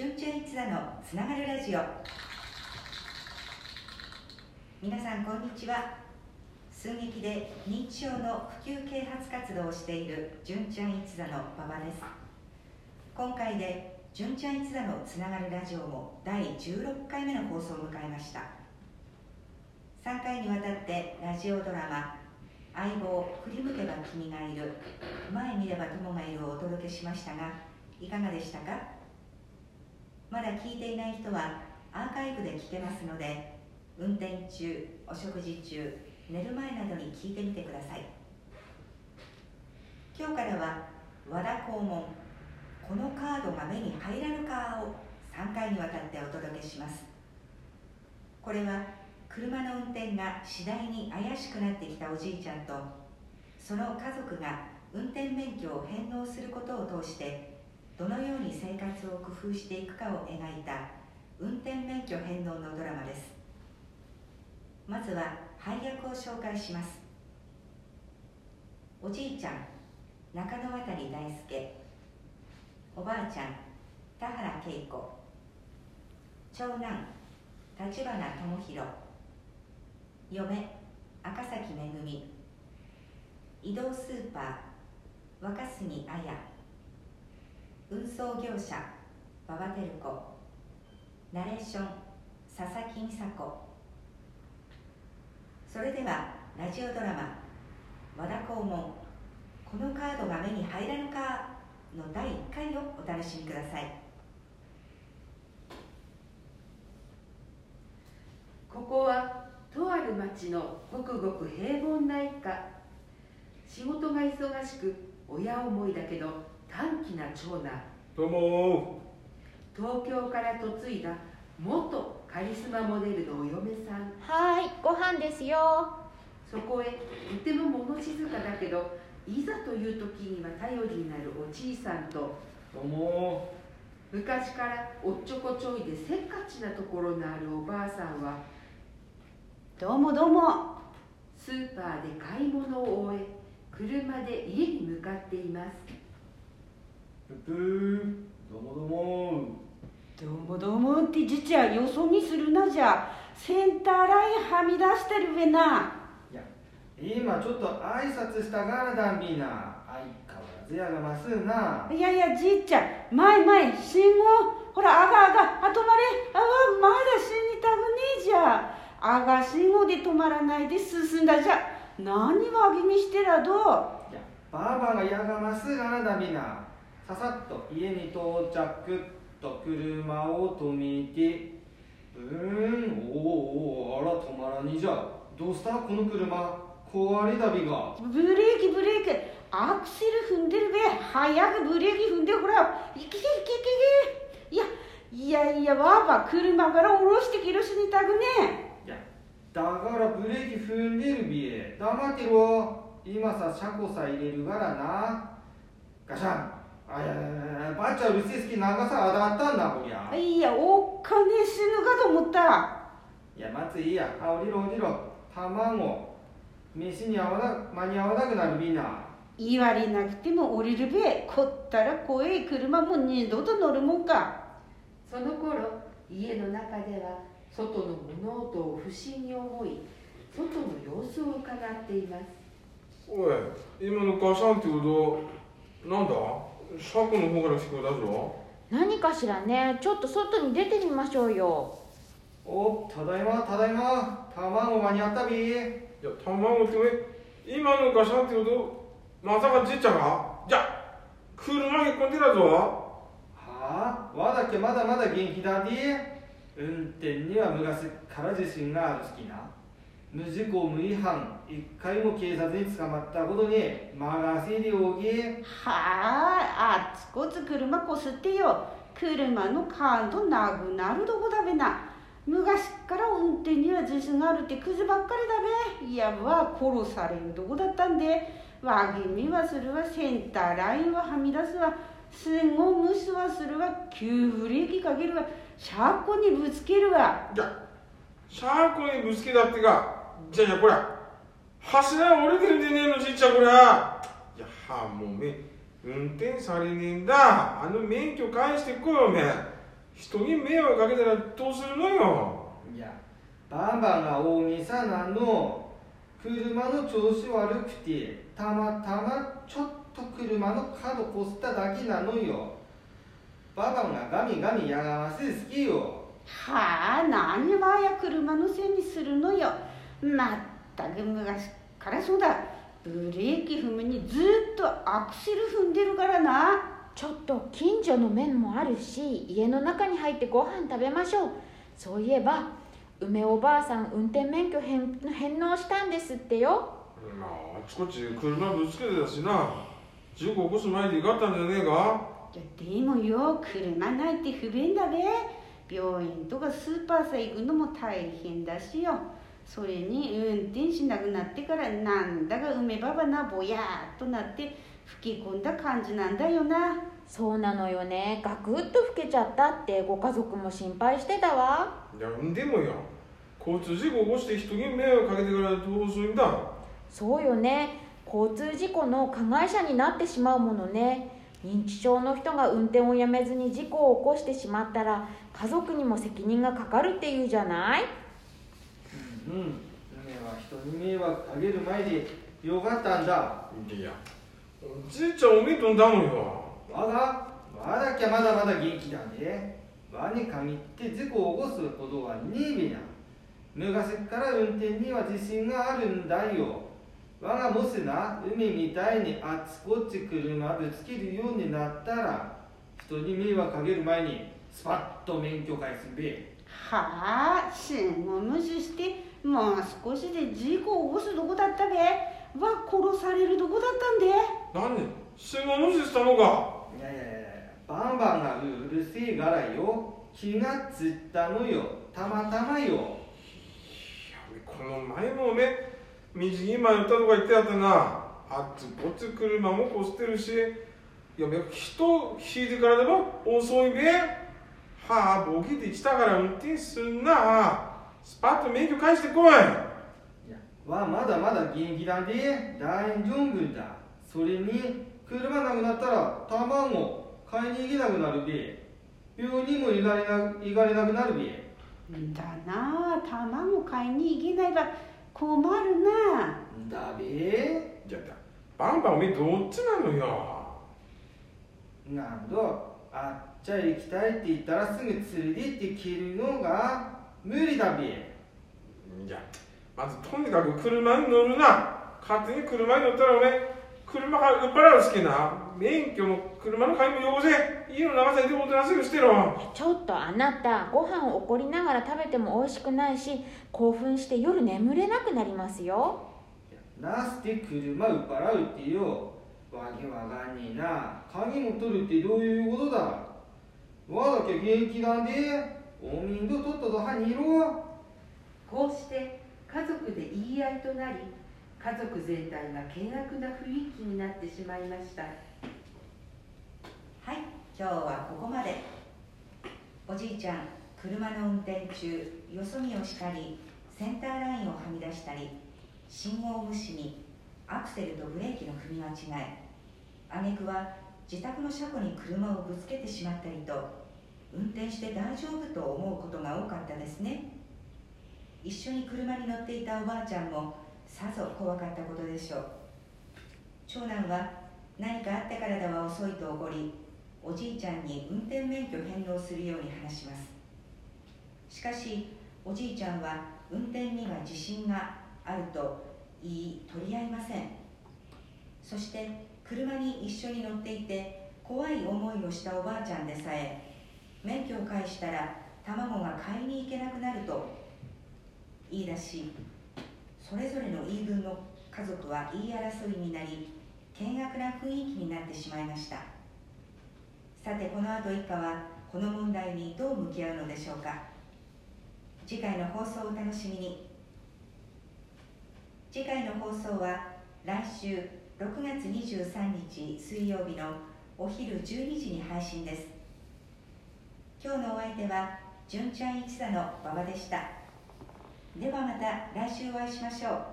純ちゃん一座のつながるラジオ。皆さんこんにちは。寸劇で認知症の普及啓発活動をしている純ちゃん一座の馬場です。今回で純ちゃん一座のつながるラジオも第16回目の放送を迎えました。3回にわたってラジオドラマ「相棒振り向けば君がいる。前見れば友がいる」をお届けしましたがいかがでしたか？まだ聞いていない人はアーカイブで聞けますので運転中お食事中寝る前などに聞いてみてください。今日からは和田肛門このカードが目に入らぬかを3回にわたってお届けします。これは車の運転が次第に怪しくなってきたおじいちゃんとその家族が運転免許を返納することを通してどのように生活を工夫していくかを描いた運転免許返納のドラマです。まずは配役を紹介します。おじいちゃん中野渡大輔。おばあちゃん田原恵子。長男立花智弘嫁赤崎めぐみ。移動スーパー若杉彩運送業者馬場照子。ナレーション佐々木美佐子。それではラジオドラマ「和田肛門。このカードが目に入らぬか」の第1回をお楽しみください。ここはとある町のごくごく平凡な一家。仕事が忙しく親思いだけど短気な長男。どうも東京から嫁いだ元カリスマモデルのお嫁さん。はーい、ご飯ですよ。そこへとても物静かだけどいざという時には頼りになるおじいさんとどうも昔からおっちょこちょいでせっかちなところのあるおばあさんはどうもどうも。スーパーで買い物を終え車で家に向かっていますぷぷーどうもどうも。どうもどうも。ってじちゃよそ見するなじゃ。センターラインはみ出してるべな。いや今ちょっと挨拶したがらだんびな。相変わらずやがますな。いやいやじいちゃん。前前信号。ほらあがあがあ止まれ。あわまだ死にたくねえじゃ。あが信号で止まらないで進んだじゃ。何わぎみしてらどう。いやばあばがやがますがなだんびなささっと家に到着と車を止めてうーんおおおあら止まらにじゃどうした？この車。壊れだびが。ブレーキブレーキ。アクセル踏んでるべ。早くブレーキ踏んでほら。いけいけいけいやいやいやわば車から降ろしてきるしにたくね。いやだからブレーキ踏んでるびえ黙ってろ。今さ車庫さ入れるからな。ガシャンあいやいやいやばっちゃうるせえすき長さ当たったんだこりゃ。いやおっかねえ死ぬかと思った。いや松いいやあ降りろ降りろ卵飯に合わな間に合わなくなるみんな。言われなくても降りるべこったら怖い車も二度と乗るもんか。その頃家の中では外の物音を不審に思い外の様子を伺っています。おい今のガシャンって音なんだ？車庫の方から聞こえたぞ。何かしらね。ちょっと外に出てみましょうよ。おただいまただいま。卵間に合ったびいや卵っておい今のガシャンって音まさかじっちゃんがじゃ車引っ込んでたぞ。はあ？わだっけまだまだ元気だで運転には昔から自信がある好きな無事故無違反。一回も警察に捕まったことに任せりおぎはああっつこつ車こすってよ。車の感度なくなるとこだべな。昔から運転には自信があるってクズばっかりだべ。いやわ殺されるとこだったんで。わぎみはするわセンターラインははみ出すわ。信号無視はするわ。急ブレーキかけるわ。車庫にぶつけるわ。じゃ車庫にぶつけたってかじゃじゃこりゃ柱折れてるんじゃねえのじっちゃんこりゃいやはもうめ運転されねえんだ。あの免許返してこいよおめえ。人に迷惑かけたらどうするのよ。いやバンバンが大げさなの。車の調子悪くてたまたまちょっと車の角こすっただけなのよ。ババンがガミガミやがませ好きよ。はあ何はや車のせいにするのよまったく昔からそうだ。ブレーキ踏むにずっとアクセル踏んでるからな。ちょっと近所の面もあるし家の中に入ってご飯食べましょう。そういえば梅おばあさん運転免許返返納したんですってよ。まああちこち車ぶつけてたしな。事故起こす前によかったんじゃねえか。いやでもよ車ないって不便だべ。病院とかスーパーさ行くのも大変だしよそれに運転しなくなってからなんだか梅ばばなぼやーっとなって吹き込んだ感じなんだよな。そうなのよね。ガクッと老けちゃったってご家族も心配してたわ。いやでもよ。交通事故起こして人に迷惑かけてからどうする。んだそうよね。交通事故の加害者になってしまうものね。認知症の人が運転をやめずに事故を起こしてしまったら家族にも責任がかかるっていうじゃない？うん。梅は人に迷惑かける前でよかったん。だいやおじいちゃん。おめとん。だもん。よわがわだきゃまだまだ元気だねわに限って事故を起こすことはねえべな昔から運転には自信があるん。だよ我がもしな海みたいにあっちこっち車ぶつけるようになったら人に迷惑かける前にスパッと免許返すべはあ信号無視してもう少しで事故を起こすとこだったべ。わ殺されるとこだったんで。何？信号無視したのか。いやいやいやバンバンがうるせえがらよ。気がつったのよ。たまたまよ。いやこの前もおめえ道に迷ったとか言ってやったな。あっちこっち車もこしてるし。いやべ人引いてからでも遅いべはあボケてきたから運転すんな。スパッと免許返してこい。いやわまだまだ元気だで大丈夫だ。それに車なくなったら卵買いに行けなくなるべ。病院にも行かれな行かれなくなるべ。だな。あ卵買いに行けないば困るな。だべ。いやだバンバンおめえどっちなのよ。なんどあっちゃ行きたいって言ったらすぐ連れてって切るのが無理だべ。いやまずとにかく車に乗るな。勝手に車に乗ったらおめえ車が売っ払うしけな。免許も車の鍵も汚せ家の長さにでもおとなしくしてろ。ちょっとあなたご飯を怒りながら食べても美味しくないし興奮して夜眠れなくなりますよ。なすって車売っ払うってよわけわかんねえな。鍵も取るってどういうことだ。わだけ元気なんでおみんどとっとと歯にいろ。こうして家族で言い合いとなり家族全体が険悪な雰囲気になってしまいました。はい今日はここまで。おじいちゃん車の運転中よそ見をしたりセンターラインをはみ出したり信号無視にアクセルとブレーキの踏み間違え挙句は自宅の車庫に車をぶつけてしまったりと運転して大丈夫と思うことが多かったですね。一緒に車に乗っていたおばあちゃんもさぞ怖かったことでしょう。長男は何かあってからでは遅いと怒りおじいちゃんに運転免許返納するように話します。しかしおじいちゃんは運転には自信があると言い取り合いません。そして車に一緒に乗っていて怖い思いをしたおばあちゃんでさえ免許を返したら卵が買いに行けなくなると言い出しそれぞれの言い分の家族は言い争いになり険悪な雰囲気になってしまいました。さてこの後一家はこの問題にどう向き合うのでしょうか。次回の放送をお楽しみに。次回の放送は来週6月23日水曜日のお昼12時に配信です。今日のお相手は純ちゃん一座の馬場でした。ではまた来週お会いしましょう。